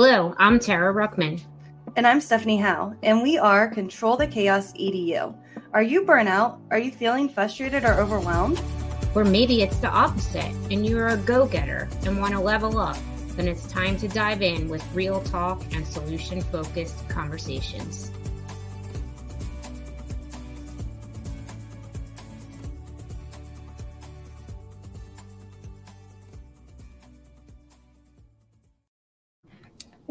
Hello, I'm Tara Ruckman. And I'm Stephanie Howe, and we are Control the Chaos EDU. Are you burnout? Are you feeling frustrated or overwhelmed? Or maybe it's the opposite and you're a go getter and want to level up. Then it's time to dive in with real talk and solution focused conversations.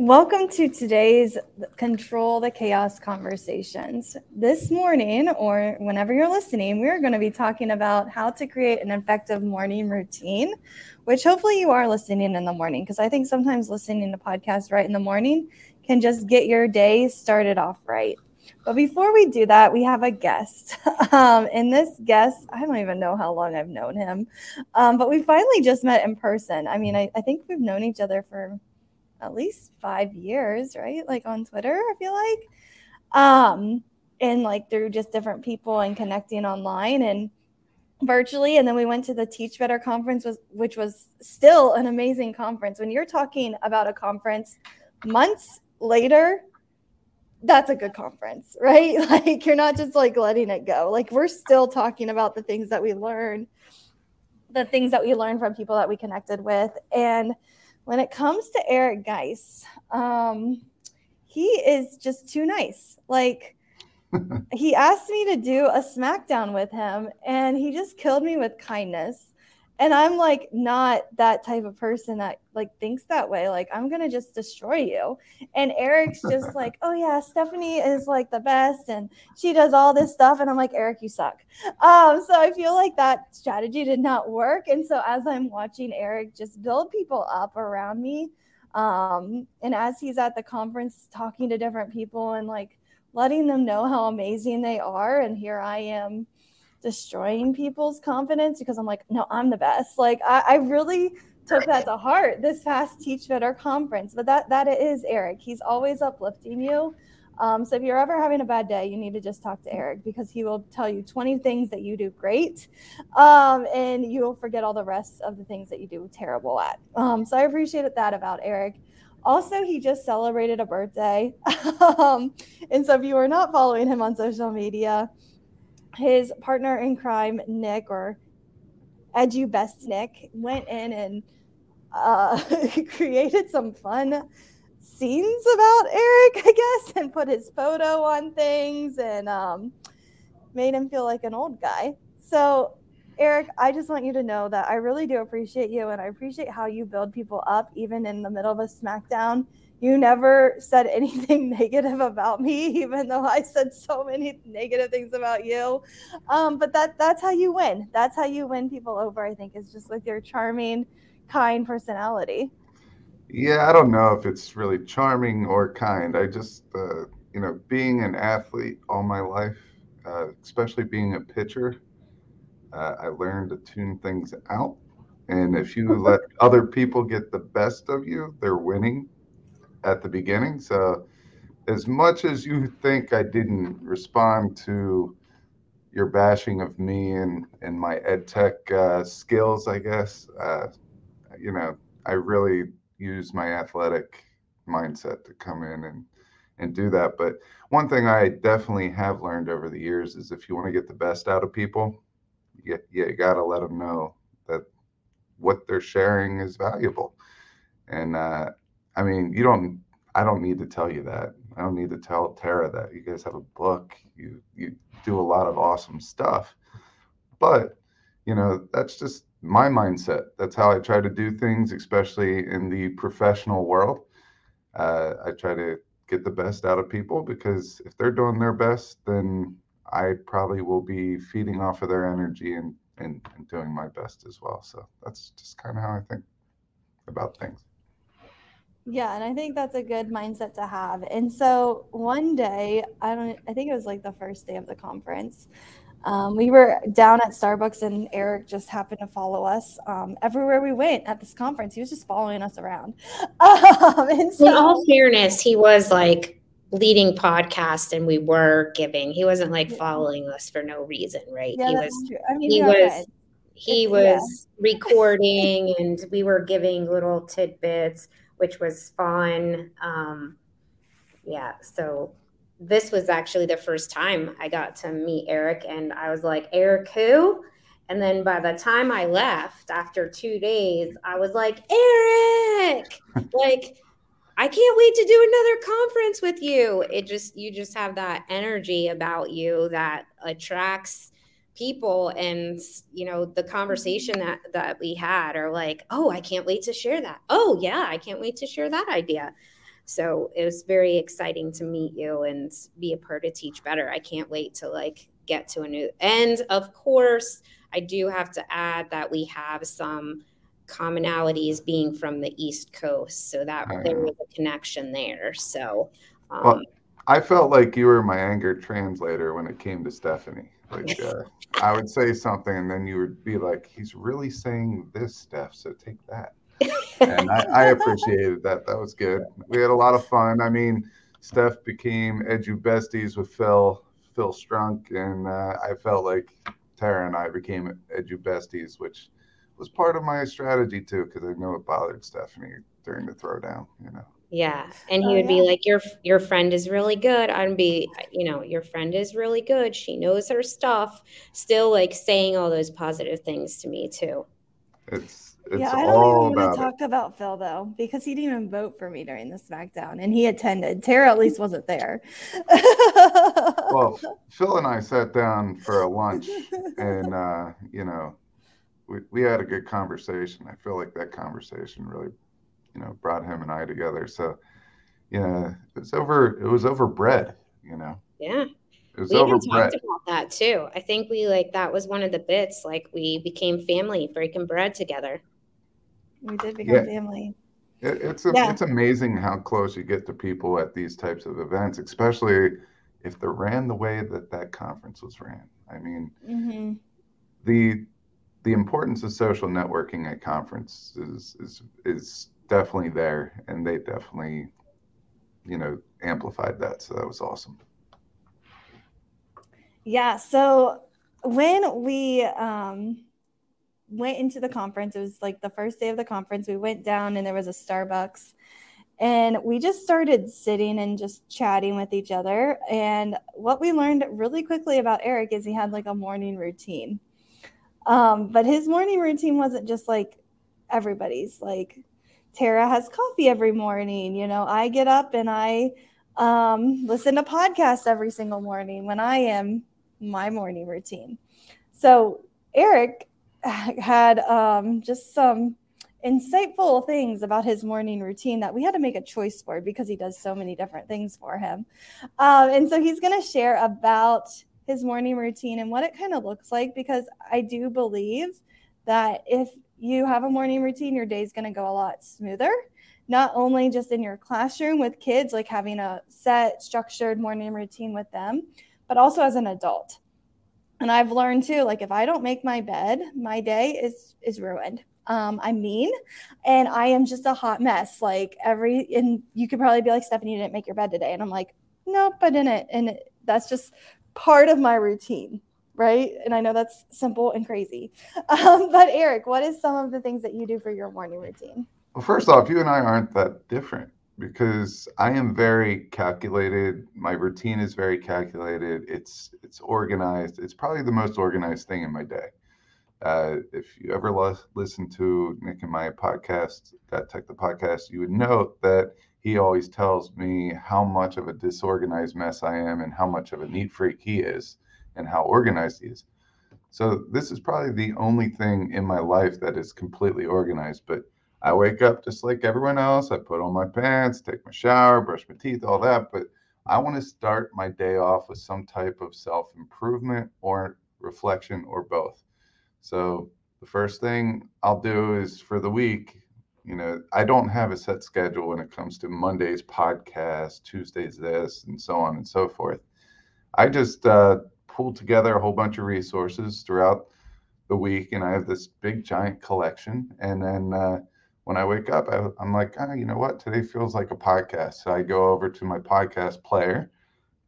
Welcome to today's Control the Chaos conversations. This morning, or whenever you're listening, we're going to be talking about how to create an effective morning routine, which hopefully you are listening in the morning, because I think sometimes listening to podcasts right in the morning can just get your day started off right. But before we do that, we have a guest. Um, and this guest, I don't even know how long I've known him, um, but we finally just met in person. I mean, I, I think we've known each other for at least five years, right? Like on Twitter, I feel like. Um, and like through just different people and connecting online and virtually. And then we went to the Teach Better conference, was, which was still an amazing conference. When you're talking about a conference months later, that's a good conference, right? Like you're not just like letting it go. Like we're still talking about the things that we learned, the things that we learned from people that we connected with. And when it comes to Eric Geis, um, he is just too nice. Like, he asked me to do a SmackDown with him, and he just killed me with kindness and i'm like not that type of person that like thinks that way. Like i'm gonna just destroy you. And eric's just like oh yeah stephanie is like the best and she does all this stuff. And i'm like eric you suck. Um so i feel like that strategy did not work. And so as i'm watching eric just build people up around me um and as he's at the conference talking to different people and like letting them know how amazing they are and here i am destroying people's confidence because I'm like, no, I'm the best. Like I, I really took that to heart this past Teach Better conference. But that that is Eric. He's always uplifting you. Um, so if you're ever having a bad day, you need to just talk to Eric because he will tell you 20 things that you do great, um, and you will forget all the rest of the things that you do terrible at. Um, so I appreciated that about Eric. Also, he just celebrated a birthday, um, and so if you are not following him on social media, his partner in crime, Nick, or Edu Best Nick, went in and uh, created some fun scenes about Eric, I guess, and put his photo on things and um, made him feel like an old guy. So, Eric, I just want you to know that I really do appreciate you and I appreciate how you build people up, even in the middle of a SmackDown you never said anything negative about me, even though I said so many negative things about you. Um, but that that's how you win. That's how you win people over. I think is just with your charming, kind personality. Yeah, I don't know if it's really charming or kind. I just, uh, you know, being an athlete all my life, uh, especially being a pitcher, uh, I learned to tune things out. And if you let other people get the best of you, they're winning at the beginning. So, as much as you think I didn't respond to your bashing of me and and my ed tech uh, skills, I guess, uh, you know, I really use my athletic mindset to come in and and do that. But one thing I definitely have learned over the years is if you want to get the best out of people, you, you got to let them know that what they're sharing is valuable. And uh, I mean, you don't. I don't need to tell you that. I don't need to tell Tara that. You guys have a book. You you do a lot of awesome stuff. But you know, that's just my mindset. That's how I try to do things, especially in the professional world. Uh, I try to get the best out of people because if they're doing their best, then I probably will be feeding off of their energy and, and, and doing my best as well. So that's just kind of how I think about things. Yeah, and I think that's a good mindset to have. And so one day, I don't I think it was like the first day of the conference. Um, we were down at Starbucks and Eric just happened to follow us um, everywhere we went at this conference. He was just following us around. Um, and so, In all fairness, he was like leading podcast and we were giving. He wasn't like following us for no reason, right? Yeah, he was true. I mean, he was he it's, was yeah. recording and we were giving little tidbits which was fun. Um, yeah, so this was actually the first time I got to meet Eric, and I was like, Eric, who? And then by the time I left after two days, I was like, Eric, like, I can't wait to do another conference with you. It just, you just have that energy about you that attracts people and you know the conversation that that we had are like oh i can't wait to share that. Oh yeah i can't wait to share that idea. So it was very exciting to meet you and be a part of teach better. I can't wait to like get to a new and of course i do have to add that we have some commonalities being from the east coast so that oh, there was a connection there. So um, well, i felt like you were my anger translator when it came to stephanie like uh, I would say something, and then you would be like, "He's really saying this, Steph. So take that." and I, I, appreciated that. That was good. We had a lot of fun. I mean, Steph became edu besties with Phil, Phil Strunk, and uh, I felt like Tara and I became edu besties, which was part of my strategy too, because I know it bothered Stephanie during the throwdown. You know. Yeah. And he oh, would yeah. be like, Your your friend is really good. I'd be, you know, your friend is really good. She knows her stuff. Still like saying all those positive things to me too. It's it's yeah, I don't even want to talk about Phil though, because he didn't even vote for me during the SmackDown, and he attended. Tara at least wasn't there. well, Phil and I sat down for a lunch, and uh, you know, we we had a good conversation. I feel like that conversation really you know brought him and I together. So yeah, it's over. It was over bread. You know. Yeah. It was we over even bread. talked about that too. I think we like that was one of the bits. Like we became family, breaking bread together. We did become yeah. family. It, it's a, yeah. it's amazing how close you get to people at these types of events, especially if they're ran the way that that conference was ran. I mean, mm-hmm. the the importance of social networking at conferences is is is definitely there, and they definitely, you know, amplified that. So that was awesome. Yeah. So when we um, went into the conference, it was like the first day of the conference. We went down, and there was a Starbucks. And we just started sitting and just chatting with each other. And what we learned really quickly about Eric is he had like a morning routine. Um, but his morning routine wasn't just like everybody's. Like Tara has coffee every morning. You know, I get up and I um, listen to podcasts every single morning when I am my morning routine. So Eric had um, just some insightful things about his morning routine that we had to make a choice for because he does so many different things for him. Um, and so he's going to share about his morning routine and what it kind of looks like because I do believe that if you have a morning routine, your day's going to go a lot smoother. Not only just in your classroom with kids, like having a set, structured morning routine with them, but also as an adult. And I've learned too, like if I don't make my bed, my day is is ruined. Um, I'm mean and I am just a hot mess. Like every, and you could probably be like, Stephanie, you didn't make your bed today. And I'm like, nope, I didn't. And that's just part of my routine right? And I know that's simple and crazy. Um, but Eric, what is some of the things that you do for your morning routine? Well, first off, you and I aren't that different because I am very calculated. My routine is very calculated. It's it's organized. It's probably the most organized thing in my day. Uh, if you ever listen to Nick and my podcast, Got Tech the podcast, you would note that he always tells me how much of a disorganized mess I am and how much of a neat freak he is and how organized he is. So this is probably the only thing in my life that is completely organized. But I wake up just like everyone else. I put on my pants, take my shower, brush my teeth, all that. But I want to start my day off with some type of self improvement or reflection or both. So the first thing I'll do is for the week, you know, I don't have a set schedule when it comes to Monday's podcast, Tuesdays this, and so on and so forth. I just uh, pulled together a whole bunch of resources throughout the week, and I have this big giant collection. And then uh, when I wake up, I, am like, oh, you know what? Today feels like a podcast. So I go over to my podcast player,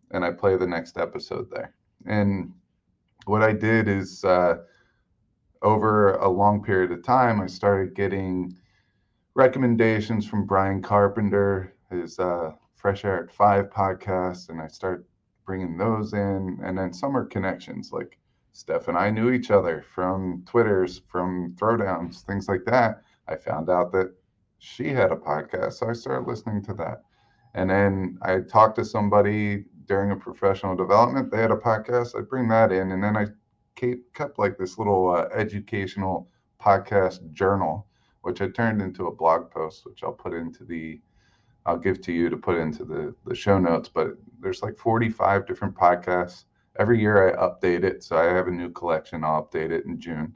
and I play the next episode there. And what I did is uh, over a long period of time, I started getting recommendations from Brian Carpenter, his uh, Fresh Air at Five podcast, and I start bringing those in. And then some are connections, like Steph and I knew each other from Twitters, from throwdowns, things like that. I found out that she had a podcast, so I started listening to that. And then I talked to somebody during a professional development. They had a podcast. I bring that in, and then I kept like this little uh, educational podcast journal, which I turned into a blog post, which I'll put into the I'll give to you to put into the the show notes. But there's like 45 different podcasts. Every year I update it, so I have a new collection. I'll update it in June.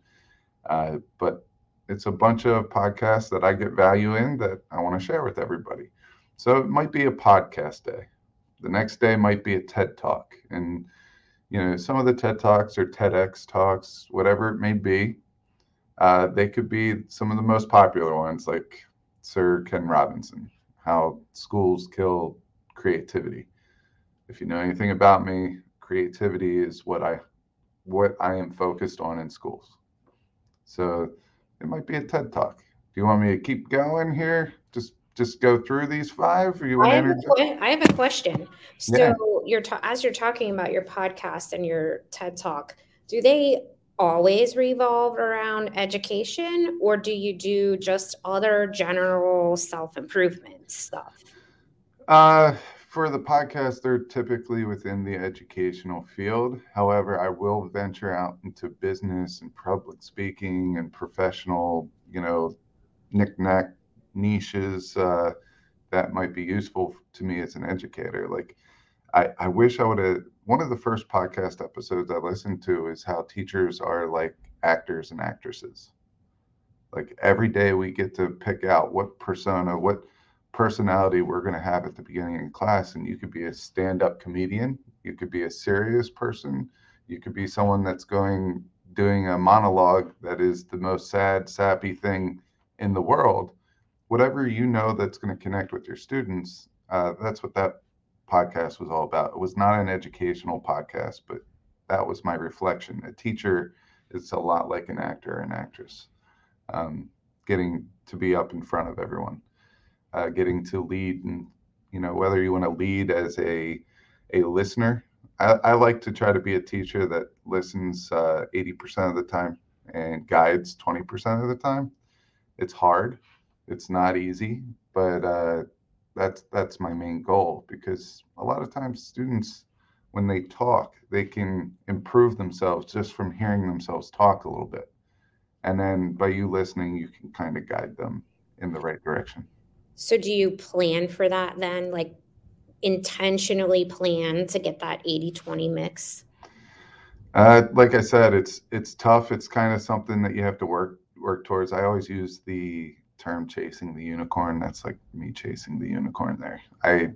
Uh, but it's a bunch of podcasts that I get value in that I want to share with everybody. So it might be a podcast day. The next day might be a TED talk. And, you know, some of the TED talks or TEDx talks, whatever it may be, uh, they could be some of the most popular ones, like Sir Ken Robinson, how schools kill creativity. If you know anything about me, creativity is what I what I am focused on in schools. So it might be a TED talk. Do you want me to keep going here? Just just go through these five? Or you want I, have a, I have a question. So yeah. you're ta- as you're talking about your podcast and your TED talk, do they always revolve around education or do you do just other general self-improvement stuff? Uh for the podcast, they're typically within the educational field. However, I will venture out into business and public speaking and professional, you know, knick-knack niches uh, that might be useful to me as an educator. Like, I, I wish I would have. One of the first podcast episodes I listened to is how teachers are like actors and actresses. Like every day we get to pick out what persona, what personality we're going to have at the beginning of class. And you could be a stand up comedian, you could be a serious person, you could be someone that's going doing a monologue that is the most sad, sappy thing in the world whatever you know that's going to connect with your students, uh, that's what that podcast was all about. It was not an educational podcast, but that was my reflection. A teacher is a lot like an actor an actress, um, getting to be up in front of everyone, uh, getting to lead, and you know whether you want to lead as a a listener. I, I, like to try to be a teacher that listens uh, 80% of the time and guides 20% of the time. It's hard it's not easy, but uh, that's that's my main goal because a lot of times students, when they talk, they can improve themselves just from hearing themselves talk a little bit, and then by you listening, you can kind of guide them in the right direction. So, do you plan for that then? Like, intentionally plan to get that 80 20 mix? Uh, like I said, it's it's tough. It's kind of something that you have to work work towards. I always use the term chasing the unicorn. That's like me chasing the unicorn there. I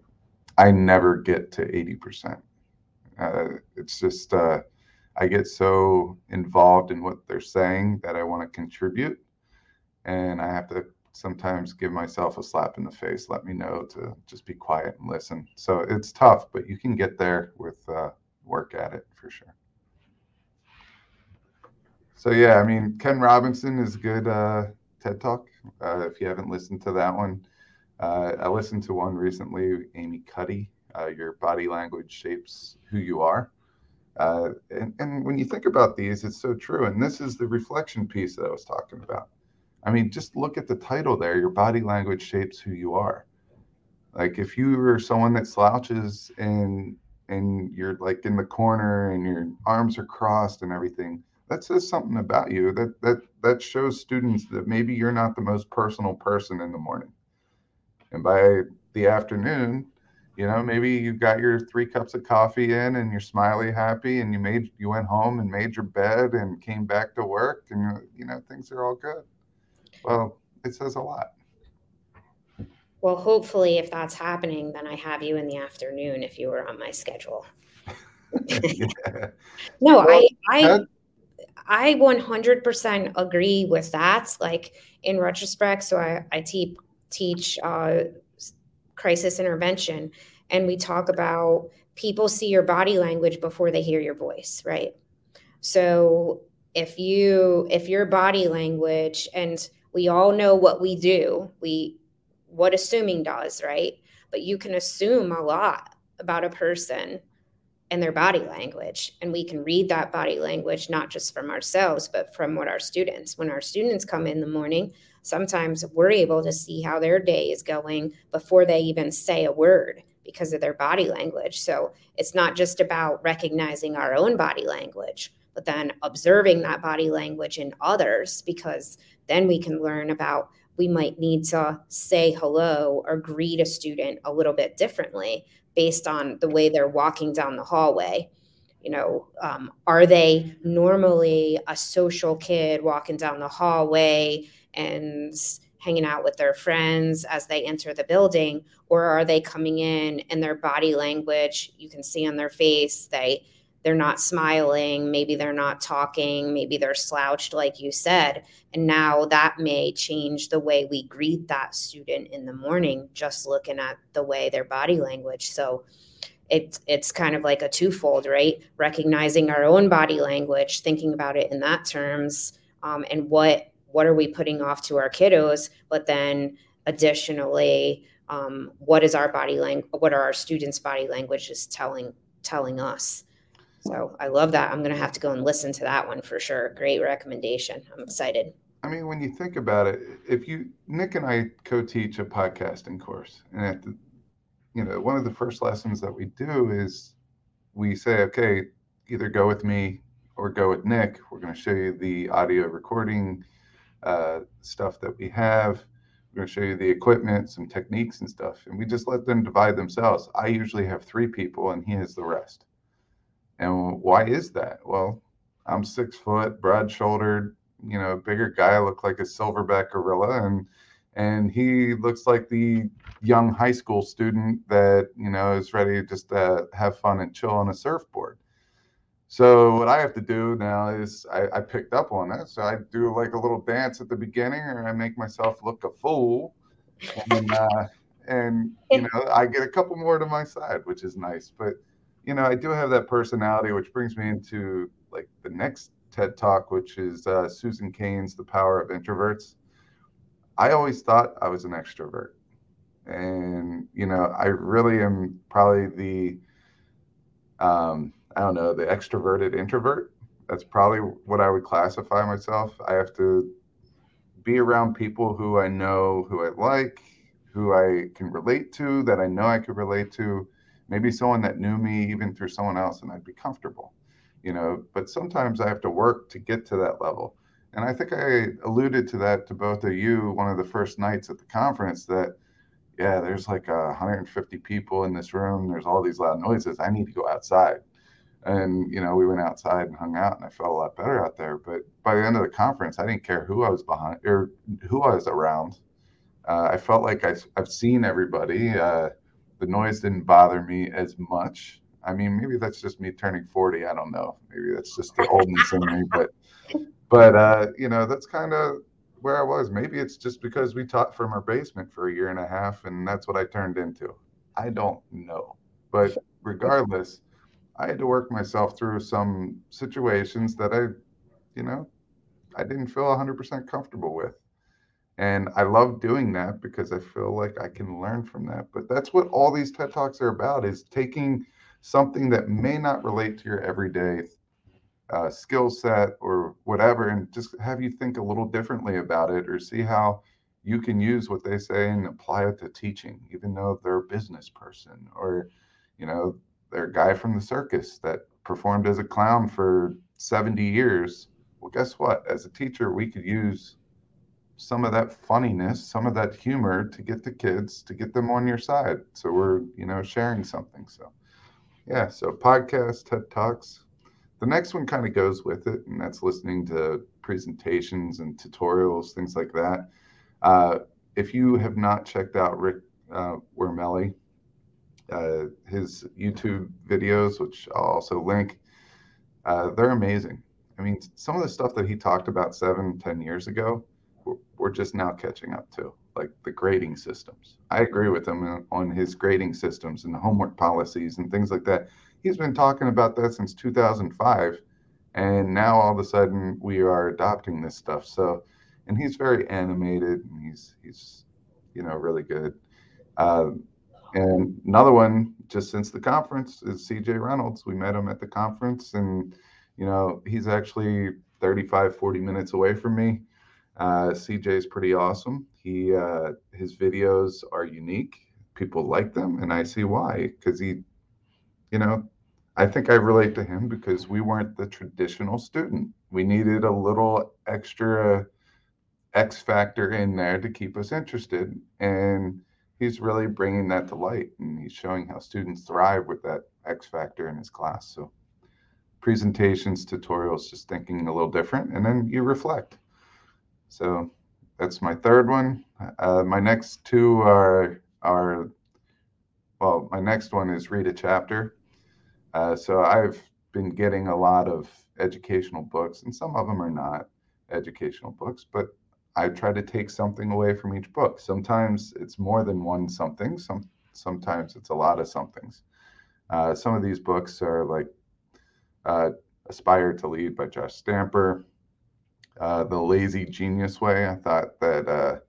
i never get to 80% uh, it's just uh, i get so involved in what they're saying that i want to contribute and i have to sometimes give myself a slap in the face let me know to just be quiet and listen. So it's tough but you can get there with uh, work at it for sure. So yeah i mean ken robinson is good uh, TED Talk. Uh, if you haven't listened to that one, uh, I listened to one recently, Amy Cuddy. Uh, your body language shapes who you are. Uh, and, and when you think about these, it's so true. And this is the reflection piece that I was talking about. I mean, just look at the title there. Your body language shapes who you are. Like if you are someone that slouches and and you're like in the corner and your arms are crossed and everything, that says something about you that that that shows students that maybe you're not the most personal person in the morning. And by the afternoon you know maybe you got your three cups of coffee in and you're smiley happy and you made you went home and made your bed and came back to work and you know things are all good. Well it says a lot. Well hopefully if that's happening then i have you in the afternoon if you were on my schedule. Yeah. no well, i i that, I 100% agree with that. Like in retrospect, so I, I te- teach uh, crisis intervention, and we talk about people see your body language before they hear your voice, right? So if you if your body language and we all know what we do. We what assuming does, right? But you can assume a lot about a person and their body language. And we can read that body language not just from ourselves, but from what our students. When our students come in the morning, sometimes we're able to see how their day is going before they even say a word because of their body language. So it's not just about recognizing our own body language, but then observing that body language in others because then we can learn about we might need to say hello or greet a student a little bit differently based on the way they're walking down the hallway. You know, um, are they normally a social kid walking down the hallway and hanging out with their friends as they enter the building? Or are they coming in and their body language, you can see on their face, they they're not smiling, maybe they're not talking, maybe they're slouched, like you said. And now that may change the way we greet that student in the morning, just looking at the way their body language. So it's it's kind of like a twofold, right? Recognizing our own body language, thinking about it in that terms, um, and what what are we putting off to our kiddos, but then additionally, um, what is our body language? What are our students' body languages telling telling us? So I love that. I'm going to have to go and listen to that one for sure. Great recommendation. I'm excited. I mean, when you think about it, if you Nick and I co-teach a podcasting course, and at the, you know, one of the first lessons that we do is we say, okay, either go with me or go with Nick. We're going to show you the audio recording uh, stuff that we have. We're going to show you the equipment, some techniques and stuff, and we just let them divide themselves. I usually have three people, and he has the rest. And why is that? Well, I'm six foot, broad shouldered, you know, bigger guy. I look like a silverback gorilla, and and he looks like the young high school student that you know is ready to just uh, have fun and chill on a surfboard. So what I have to do now is I, I, picked up on that. So I do like a little dance at the beginning, or I make myself look a fool, and, uh, and you know I get a couple more to my side, which is nice. But you know, I do have that personality, which brings me into like the next TED talk, which is uh, Susan Cain's The Power of Introverts. I always thought I was an extrovert. And, you know, I really am probably the, um, I don't know, the extroverted introvert. That's probably what I would classify myself. I have to be around people who I know, who I like, who I can relate to, that I know I could relate to maybe someone that knew me even through someone else and I'd be comfortable, you know, but sometimes I have to work to get to that level. And I think I alluded to that to both of you one of the first nights at the conference that, yeah, there's like uh, 150 people in this room. There's all these loud noises. I need to go outside. And, you know, we went outside and hung out and I felt a lot better out there. But by the end of the conference, I didn't care who I was behind or who I was around. Uh, I felt like I, have seen everybody. Uh, the noise didn't bother me as much. I mean, maybe that's just me turning 40. I don't know. Maybe that's just the oldness in me, but but uh, you know, that's kind of where I was. Maybe it's just because we taught from our basement for a year and a half, and that's what I turned into. I don't know. But regardless, I had to work myself through some situations that I, you know, I didn't feel 100% comfortable with. And I love doing that because I feel like I can learn from that. But that's what all these TED Talks are about is taking something that may not relate to your everyday uh, skill set or whatever and just have you think a little differently about it or see how you can use what they say and apply it to teaching, even though they're a business person or, you know, they're a guy from the circus that performed as a clown for 70 years. Well, guess what? As a teacher, we could use some of that funniness, some of that humor to get the kids to get them on your side. So we're, you know, sharing something. So yeah, so podcast, TED Talks. The next one kind of goes with it, and that's listening to presentations and tutorials, things like that. Uh, if you have not checked out Rick uh, Wormeli, uh, his YouTube videos, which I'll also link, uh, they're amazing. I mean, some of the stuff that he talked about seven, ten years ago, we're just now catching up to, like the grading systems. I agree with him on his grading systems and the homework policies and things like that. He's been talking about that since 2005, and now all of a sudden we are adopting this stuff. So and he's very animated and he's he's you know really good. Uh, and another one just since the conference is CJ Reynolds. We met him at the conference, and you know he's actually 35, 40 minutes away from me. Uh, CJ is pretty awesome. He uh, his videos are unique. People like them, and I see why. Because he, you know, I think I relate to him because we weren't the traditional student. We needed a little extra X factor in there to keep us interested, and he's really bringing that to light, and he's showing how students thrive with that X factor in his class. So presentations, tutorials, just thinking a little different, and then you reflect. So that's my third one. Uh, my next two are are well, my next one is read a chapter. Uh, so I've been getting a lot of educational books, and some of them are not educational books, but I try to take something away from each book. Sometimes it's more than one something. Some sometimes it's a lot of somethings. Uh, some of these books are like uh, Aspire to Lead by Josh Stamper, uh, The Lazy Genius Way. I thought that, uh,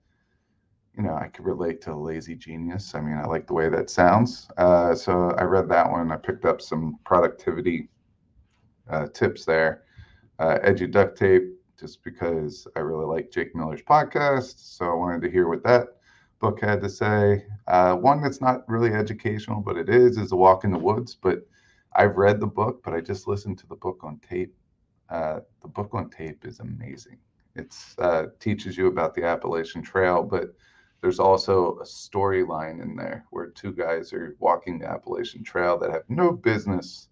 you know, I could relate to Lazy Genius. I mean, I like the way that sounds. Uh, so I read that one. I picked up some productivity uh, tips there. Uh, Edu Duct Tape, just because I really like Jake Miller's podcast. So I wanted to hear what that book had to say. One that's not really educational, but it is, is A Walk in the Woods. But I've read the book, but I just listened to the book on tape. Uh, the book on tape is amazing. It uh, teaches you about the Appalachian Trail, but there's also a storyline in there where two guys are walking the Appalachian Trail that have no business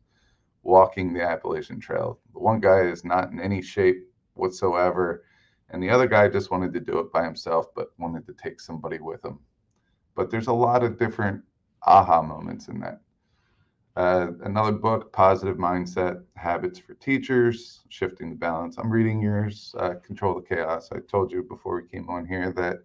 walking the Appalachian Trail. The one guy is not in any shape whatsoever, and the other guy just wanted to do it by himself, but wanted to take somebody with him. But there's a lot of different aha moments in that. Uh, another book, Positive Mindset Habits for Teachers, Shifting the Balance. I'm reading yours, uh, Control the Chaos. I told you before we came on here that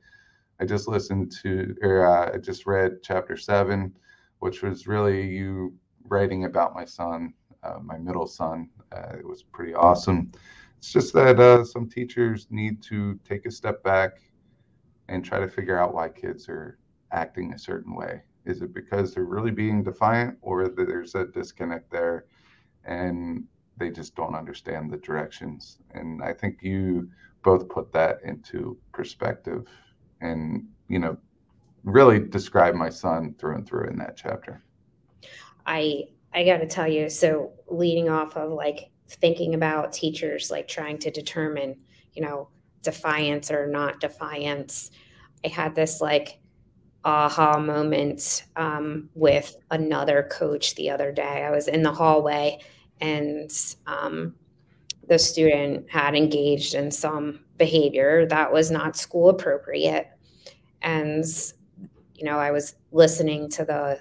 I just listened to, or uh, I just read chapter seven, which was really you writing about my son, uh, my middle son. Uh, it was pretty awesome. It's just that uh, some teachers need to take a step back and try to figure out why kids are acting a certain way is it because they're really being defiant, or there's a disconnect there, and they just don't understand the directions? And I think you both put that into perspective, and you know, really describe my son through and through in that chapter. I I got to tell you, so leading off of like thinking about teachers like trying to determine, you know, defiance or not defiance, I had this like aha moment um, with another coach the other day. I was in the hallway and um, the student had engaged in some behavior that was not school appropriate. And, you know, I was listening to the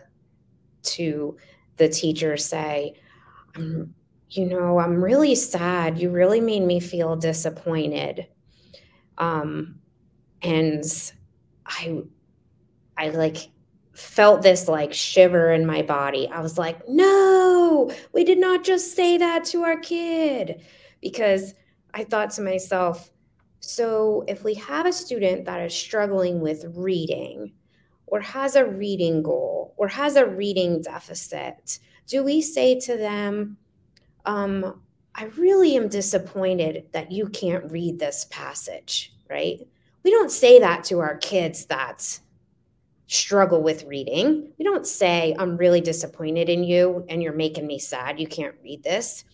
to the teacher say, you know, I'm really sad. You really made me feel disappointed. Um, and I I like felt this like shiver in my body. I was like, no, we did not just say that to our kid. Because I thought to myself, so if we have a student that is struggling with reading or has a reading goal or has a reading deficit, do we say to them, um, I really am disappointed that you can't read this passage, right? We don't say that to our kids that struggle with reading. We don't say, I'm really disappointed in you and you're making me sad. You can't read this.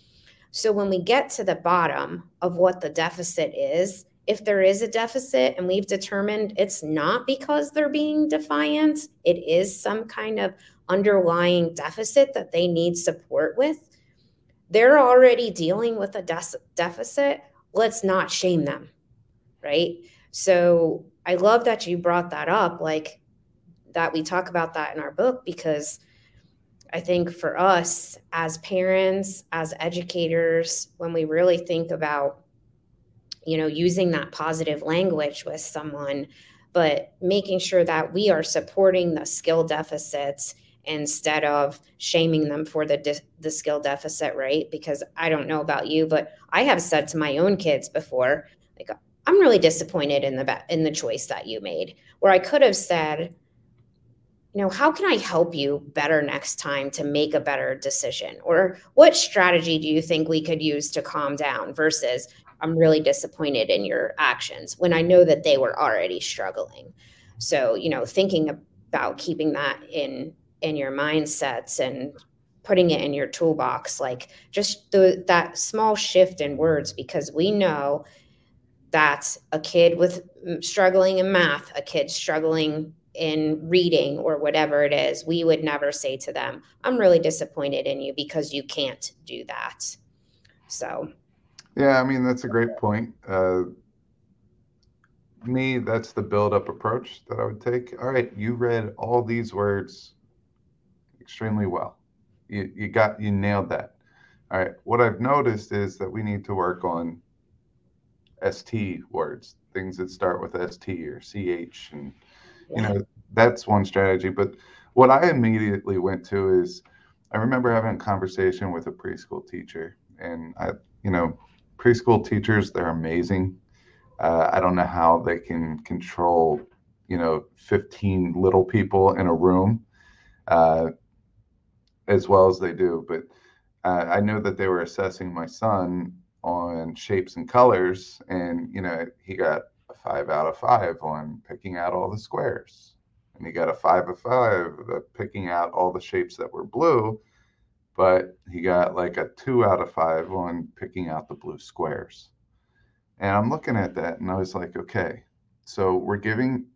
So when we get to the bottom of what the deficit is, if there is a deficit and we've determined it's not because they're being defiant, it is some kind of underlying deficit that they need support with, they're already dealing with a de- deficit. Let's not shame them. Right. So I love that you brought that up. Like, that we talk about that in our book because I think for us as parents, as educators, when we really think about, you know, using that positive language with someone, but making sure that we are supporting the skill deficits instead of shaming them for the the skill deficit, right? Because I don't know about you, but I have said to my own kids before, like I'm really disappointed in the in the choice that you made. Where I could have said, you know, how can I help you better next time to make a better decision? Or what strategy do you think we could use to calm down versus I'm really disappointed in your actions when I know that they were already struggling. So, you know, thinking about keeping that in in your mindsets and putting it in your toolbox like just the, that small shift in words because we know that a kid with mm, struggling in math, a kid struggling in reading or whatever it is, we would never say to them, I'm really disappointed in you because you can't do that. So, yeah, I mean, that's a great point. Uh, me, that's the build up approach that I would take. All right, you read all these words extremely well. You, you got, you nailed that. All right, what I've noticed is that we need to work on ST words, things that start with ST or CH. And, you know, that's one strategy. But what I immediately went to is I remember having a conversation with a preschool teacher. And I, you know, preschool teachers, they're amazing. Uh, I don't know how they can control, you know, 15 little people in a room uh, as well as they do. But uh, I know that they were assessing my son on shapes and colors, and you know he got a five out of five on picking out all the squares, and he got a five of five picking out all the shapes that were blue, but he got like a two out of five on picking out the blue squares. And I'm looking at that, and I was like, okay, so we're giving,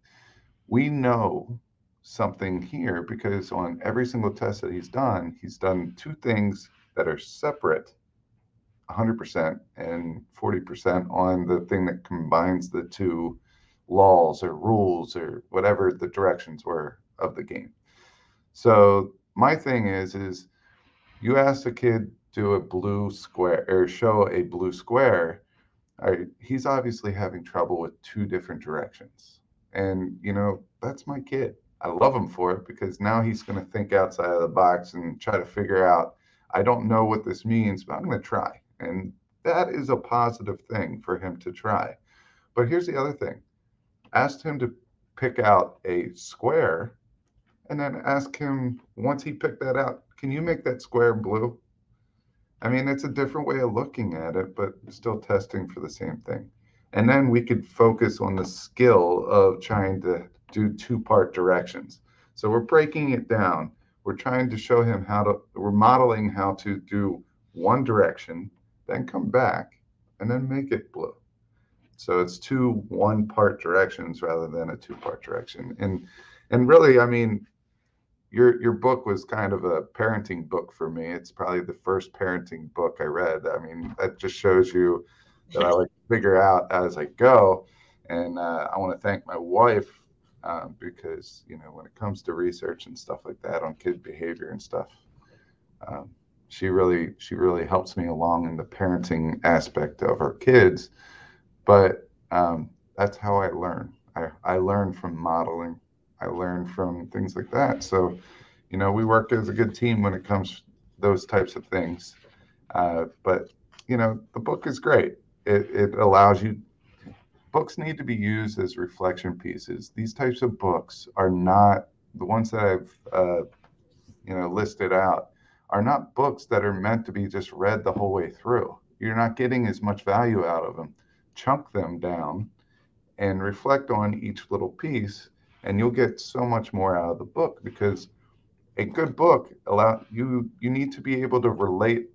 we know something here because on every single test that he's done, he's done two things that are separate 100% and 40% on the thing that combines the two laws or rules or whatever the directions were of the game. So my thing is is you ask a kid do a blue square or show a blue square, right, he's obviously having trouble with two different directions. And you know, that's my kid. I love him for it because now he's going to think outside of the box and try to figure out I don't know what this means, but I'm going to try. And that is a positive thing for him to try. But here's the other thing ask him to pick out a square and then ask him, once he picked that out, can you make that square blue? I mean, it's a different way of looking at it, but still testing for the same thing. And then we could focus on the skill of trying to do two part directions. So we're breaking it down. We're trying to show him how to, we're modeling how to do one direction then come back and then make it blue. So it's two one part directions rather than a two part direction. And and really, I mean, your your book was kind of a parenting book for me. It's probably the first parenting book I read. I mean, that just shows you that I like figure out as I go. And uh, I want to thank my wife uh, because you know when it comes to research and stuff like that on kid behavior and stuff, um, she really she really helps me along in the parenting aspect of our kids. But um, that's how i learn. I, I learn from modeling. I learn from things like that. So you know we work as a good team when it comes those types of things. Uh, but you know the book is great. It, it allows you books need to be used as reflection pieces. These types of books are not the ones that i've uh, you know listed out are not books that are meant to be just read the whole way through. You're not getting as much value out of them. Chunk them down and reflect on each little piece, and you'll get so much more out of the book because a good book allow you you need to be able to relate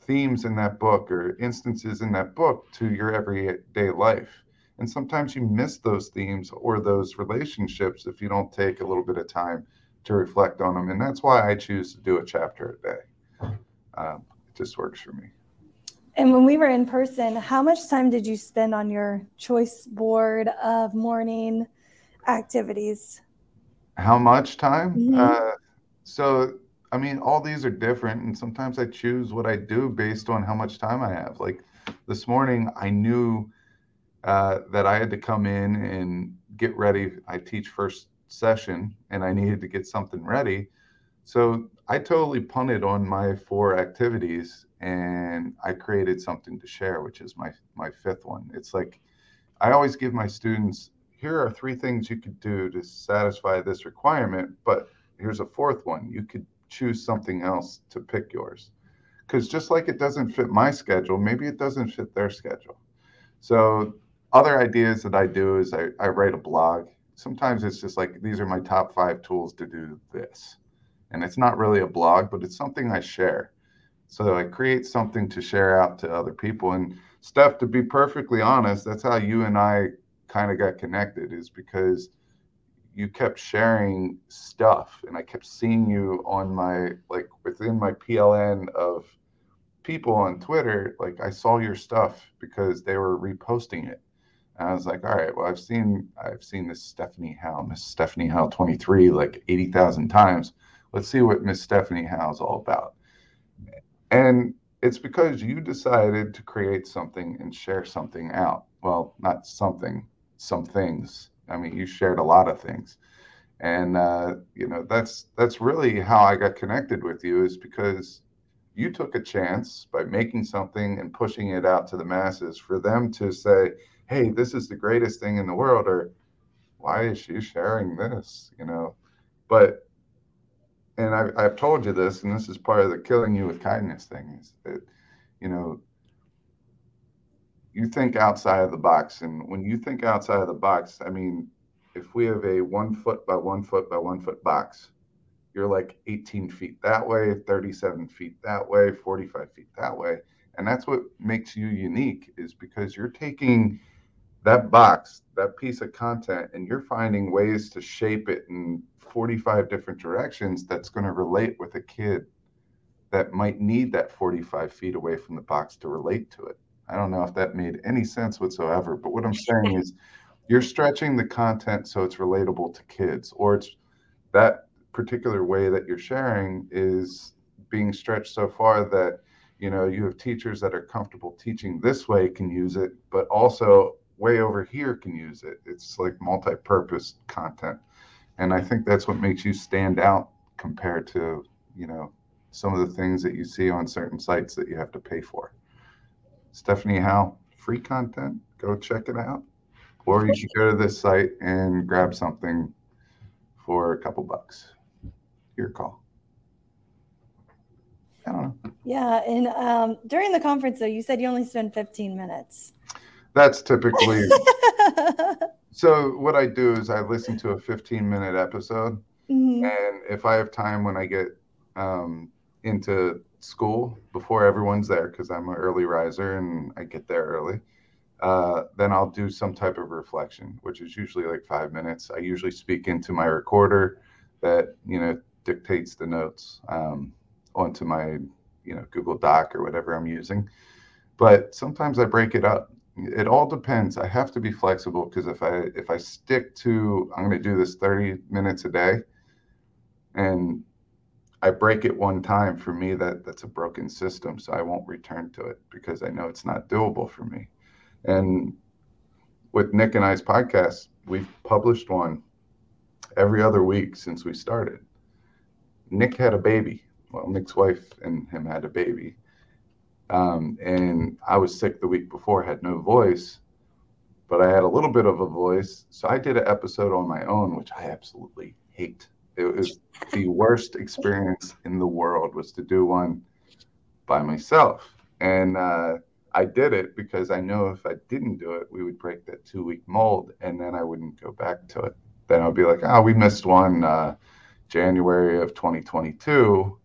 themes in that book or instances in that book to your everyday life. And sometimes you miss those themes or those relationships if you don't take a little bit of time to reflect on them. And that's why I choose to do a chapter a day. Um, it just works for me. And when we were in person, how much time did you spend on your choice board of morning activities? How much time? Mm-hmm. Uh, so, I mean, all these are different. And sometimes I choose what I do based on how much time I have. Like this morning, I knew uh, that I had to come in and get ready. I teach first session and I needed to get something ready. So I totally punted on my four activities and I created something to share, which is my my fifth one. It's like, I always give my students here are three things you could do to satisfy this requirement, but here's a fourth one. You could choose something else to pick yours. Because just like it doesn't fit my schedule, maybe it doesn't fit their schedule. So, other ideas that I do is I, I write a blog. Sometimes it's just like, these are my top five tools to do this. And it's not really a blog, but it's something I share. So I create something to share out to other people. And Steph, to be perfectly honest, that's how you and I kind of got connected, is because you kept sharing stuff and I kept seeing you on my like within my PLN of people on Twitter, like I saw your stuff because they were reposting it. And I was like, all right, well, I've seen I've seen this Stephanie Howe, Miss Stephanie Howe 23 like 80,000 times. Let's see what Miss Stephanie Howe is all about. And it's because you decided to create something and share something out. Well, not something, some things I mean, you shared a lot of things, and uh, you know that's that's really how I got connected with you is because you took a chance by making something and pushing it out to the masses for them to say, "Hey, this is the greatest thing in the world," or "Why is she sharing this?" You know, but and I've, I've told you this, and this is part of the killing you with kindness thing is that you know you think outside of the box. And when you think outside of the box, I mean, if we have a one foot by one foot by one foot box, you're like 18 feet that way, 37 feet that way, 45 feet that way. And that's what makes you unique is because you're taking that box, that piece of content, and you're finding ways to shape it in 45 different directions that's going to relate with a kid that might need that 45 feet away from the box to relate to it. I don't know if that made any sense whatsoever, but what I'm saying is you're stretching the content so it's relatable to kids, or it's that particular way that you're sharing is being stretched so far that you know you have teachers that are comfortable teaching this way can use it, but also way over here can use it. It's like multi-purpose content. And I think that's what makes you stand out compared to, you know, some of the things that you see on certain sites that you have to pay for. Stephanie Howe, free content. Go check it out. Or you should go to this site and grab something for a couple bucks. Your call. I don't know. Yeah. And um, during the conference, though, you said you only spend 15 minutes. That's typically. so, what I do is I listen to a 15 minute episode. Mm-hmm. And if I have time when I get um, into school before everyone's there because I'm an early riser and I get there early. Uh, then I'll do some type of reflection, which is usually like five minutes. I usually speak into my recorder that you know dictates the notes um, onto my you know Google Doc or whatever I'm using. But sometimes I break it up. It all depends. I have to be flexible because if I if I stick to I'm going to do this 30 minutes a day, and I break it one time, for me that that's a broken system. So I won't return to it because I know it's not doable for me. And with Nick and I's podcast, we've published one every other week since we started. Nick had a baby. Well, Nick's wife and him had a baby. Um, and I was sick the week before, had no voice, but I had a little bit of a voice. So I did an episode on my own, which I absolutely hate. It was the worst experience in the world was to do one by myself. And uh, I did it because I know if I didn't do it, we would break that two week mold and then I wouldn't go back to it. Then I would be like, oh, we missed one uh, January of 2022,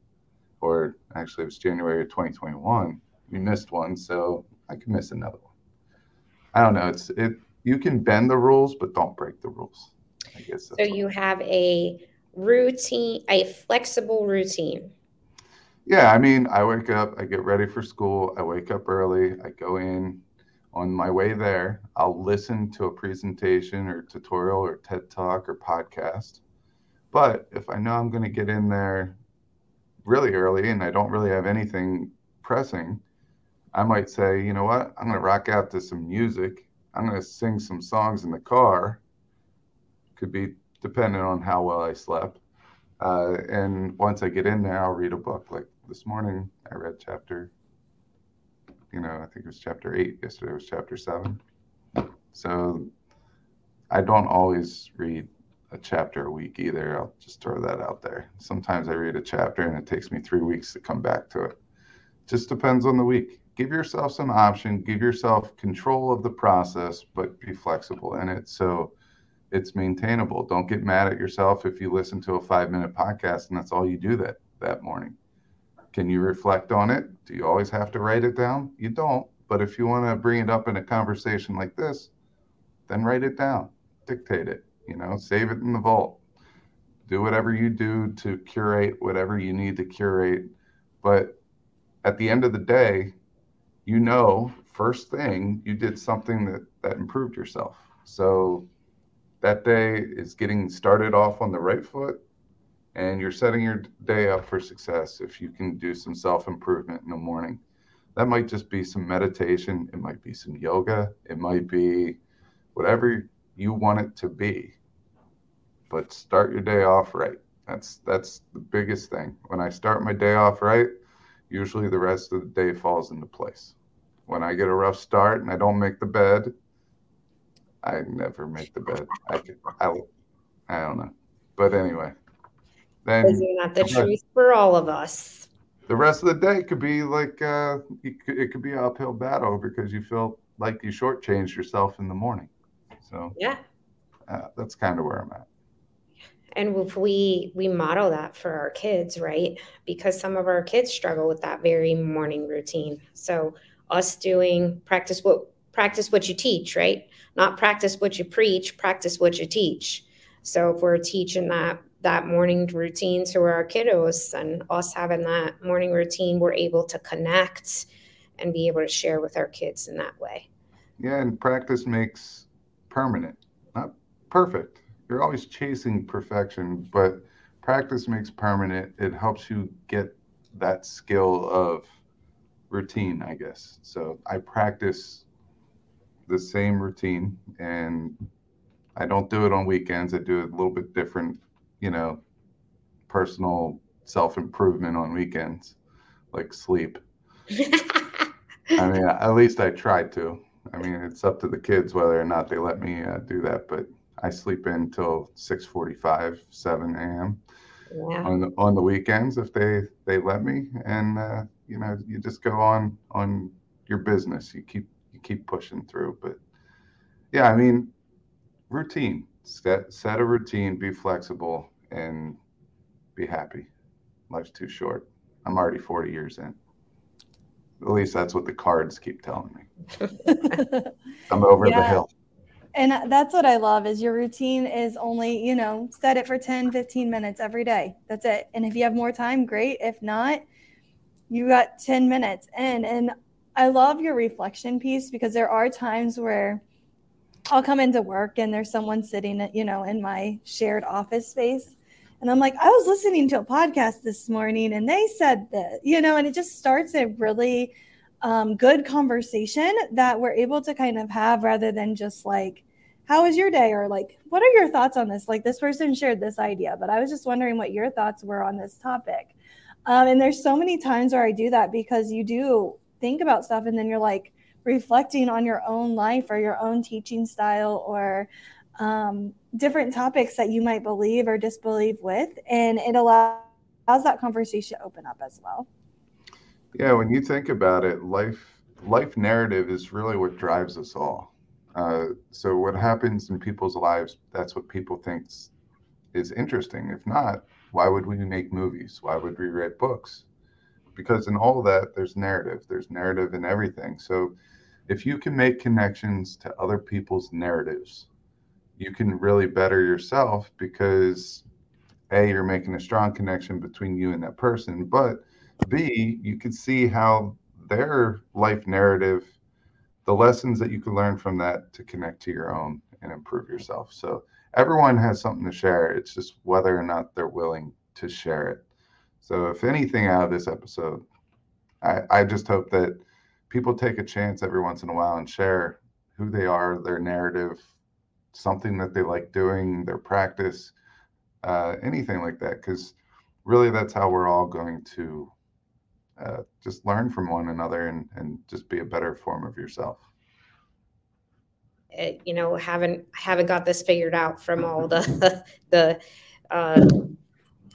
or actually it was January of 2021. We missed one, so I can miss another one. I don't know. It's it. You can bend the rules, but don't break the rules. I guess. so you have a routine, a flexible routine? Yeah, I mean, I wake up, I get ready for school, I wake up early, I go in. On my way there, I'll listen to a presentation or tutorial or TED Talk or podcast. But if I know I'm going to get in there really early and I don't really have anything pressing, I might say, you know what, I'm going to rock out to some music. I'm going to sing some songs in the car. Could be depending on how well I slept. Uh, and once I get in there, I'll read a book. Like this morning, I read chapter, you know, I think it was chapter eight. Yesterday it was chapter seven. So I don't always read a chapter a week either. I'll just throw that out there. Sometimes I read a chapter and it takes me three weeks to come back to it. Just depends on the week. Give yourself some option, give yourself control of the process, but be flexible in it so it's maintainable. Don't get mad at yourself if you listen to a five minute podcast and that's all you do that that morning. Can you reflect on it? Do you always have to write it down? You don't. But if you want to bring it up in a conversation like this, then write it down, dictate it, you know, save it in the vault. Do whatever you do to curate whatever you need to curate. But at the end of the day, you know, first thing you did something that, that improved yourself. So that day is getting started off on the right foot and you're setting your day up for success if you can do some self improvement in the morning. That might just be some meditation, it might be some yoga, it might be whatever you want it to be. But start your day off right. That's that's the biggest thing. When I start my day off right, usually the rest of the day falls into place. When I get a rough start and I don't make the bed, I never make the bed. I I, I don't know. But anyway, then isn't that the truth for all of us? The rest of the day could be like uh, it, could, it could be an uphill battle because you feel like you shortchanged yourself in the morning. So yeah, uh, that's kind of where I'm at. And if we we model that for our kids, right? Because some of our kids struggle with that very morning routine. So us doing practice what practice what you teach, right? Not practice what you preach, practice what you teach. So if we're teaching that that morning routine to our kiddos and us having that morning routine, we're able to connect and be able to share with our kids in that way. Yeah, and practice makes permanent, not perfect. You're always chasing perfection, but practice makes permanent. It helps you get that skill of routine, I guess. So I practice the same routine and I don't do it on weekends. I do it a little bit different you know, personal self improvement on weekends, like sleep. I mean, at least I try to. I mean, it's up to the kids whether or not they let me uh, do that, but I sleep in until 6:45, 7 a.m. Yeah. on the, on the weekends if they they let me, and uh, you know, you just go on on your business. You keep you keep pushing through, but yeah, I mean, routine set set a routine, be flexible, and be happy. Life's too short. I'm already 40 years in. At least that's what the cards keep telling me. I'm over yeah. the hill. And that's what I love is your routine is only, you know, set it for 10, 15 minutes every day. That's it. And if you have more time, great. If not, you got 10 minutes in. And I love your reflection piece because there are times where I'll come into work and there's someone sitting, you know, in my shared office space. And I'm like, I was listening to a podcast this morning and they said that, you know, and it just starts a really um, good conversation that we're able to kind of have rather than just like, how was your day? Or like, what are your thoughts on this? Like, this person shared this idea, but I was just wondering what your thoughts were on this topic. Um, and there's so many times where I do that because you do think about stuff and then you're like, reflecting on your own life or your own teaching style or um, different topics that you might believe or disbelieve with. And it allows, that conversation to open up as well. Yeah, when you think about it, life life narrative is really what drives us all. Uh, so what happens in people's lives, that's what people think is interesting. If not, why would we make movies? Why would we write books? Because in all that, there's narrative. There's narrative in everything. So if you can make connections to other people's narratives, you can really better yourself because a you're making a strong connection between you and that person but b you can see how their life narrative the lessons that you can learn from that to connect to your own and improve yourself so everyone has something to share it's just whether or not they're willing to share it so if anything out of this episode i, I just hope that people take a chance every once in a while and share who they are their narrative something that they like doing, their practice, uh, anything like that. Because really, that's how we're all going to uh, just learn from one another and, and just be a better form of yourself. It, you know haven't haven't got this figured out from all the the uh,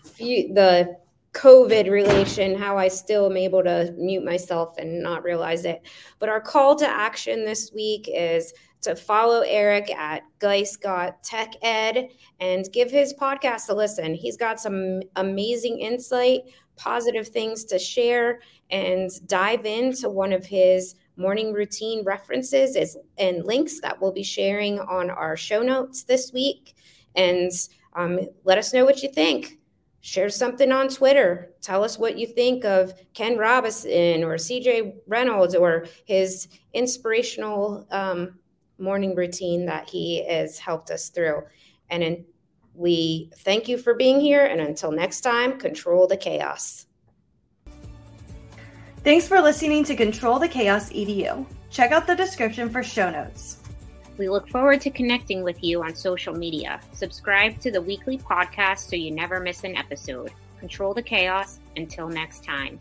few, the COVID relation, how I still am able to mute myself and not realize it. But our call to action this week is to follow Eric at Geist Got Tech Ed and give his podcast a listen. He's got some amazing insight, positive things to share, and dive into one of his morning routine references is, and links that we'll be sharing on our show notes this week. And um, let us know what you think. Share something on Twitter. Tell us what you think of Ken Robinson or CJ Reynolds or his inspirational um, morning routine that he has helped us through. And in, we thank you for being here. And until next time, control the chaos. Thanks for listening to Control the Chaos EDU. Check out the description for show notes. We look forward to connecting with you on social media. Subscribe to the weekly podcast so you never miss an episode. Control the chaos. Until next time.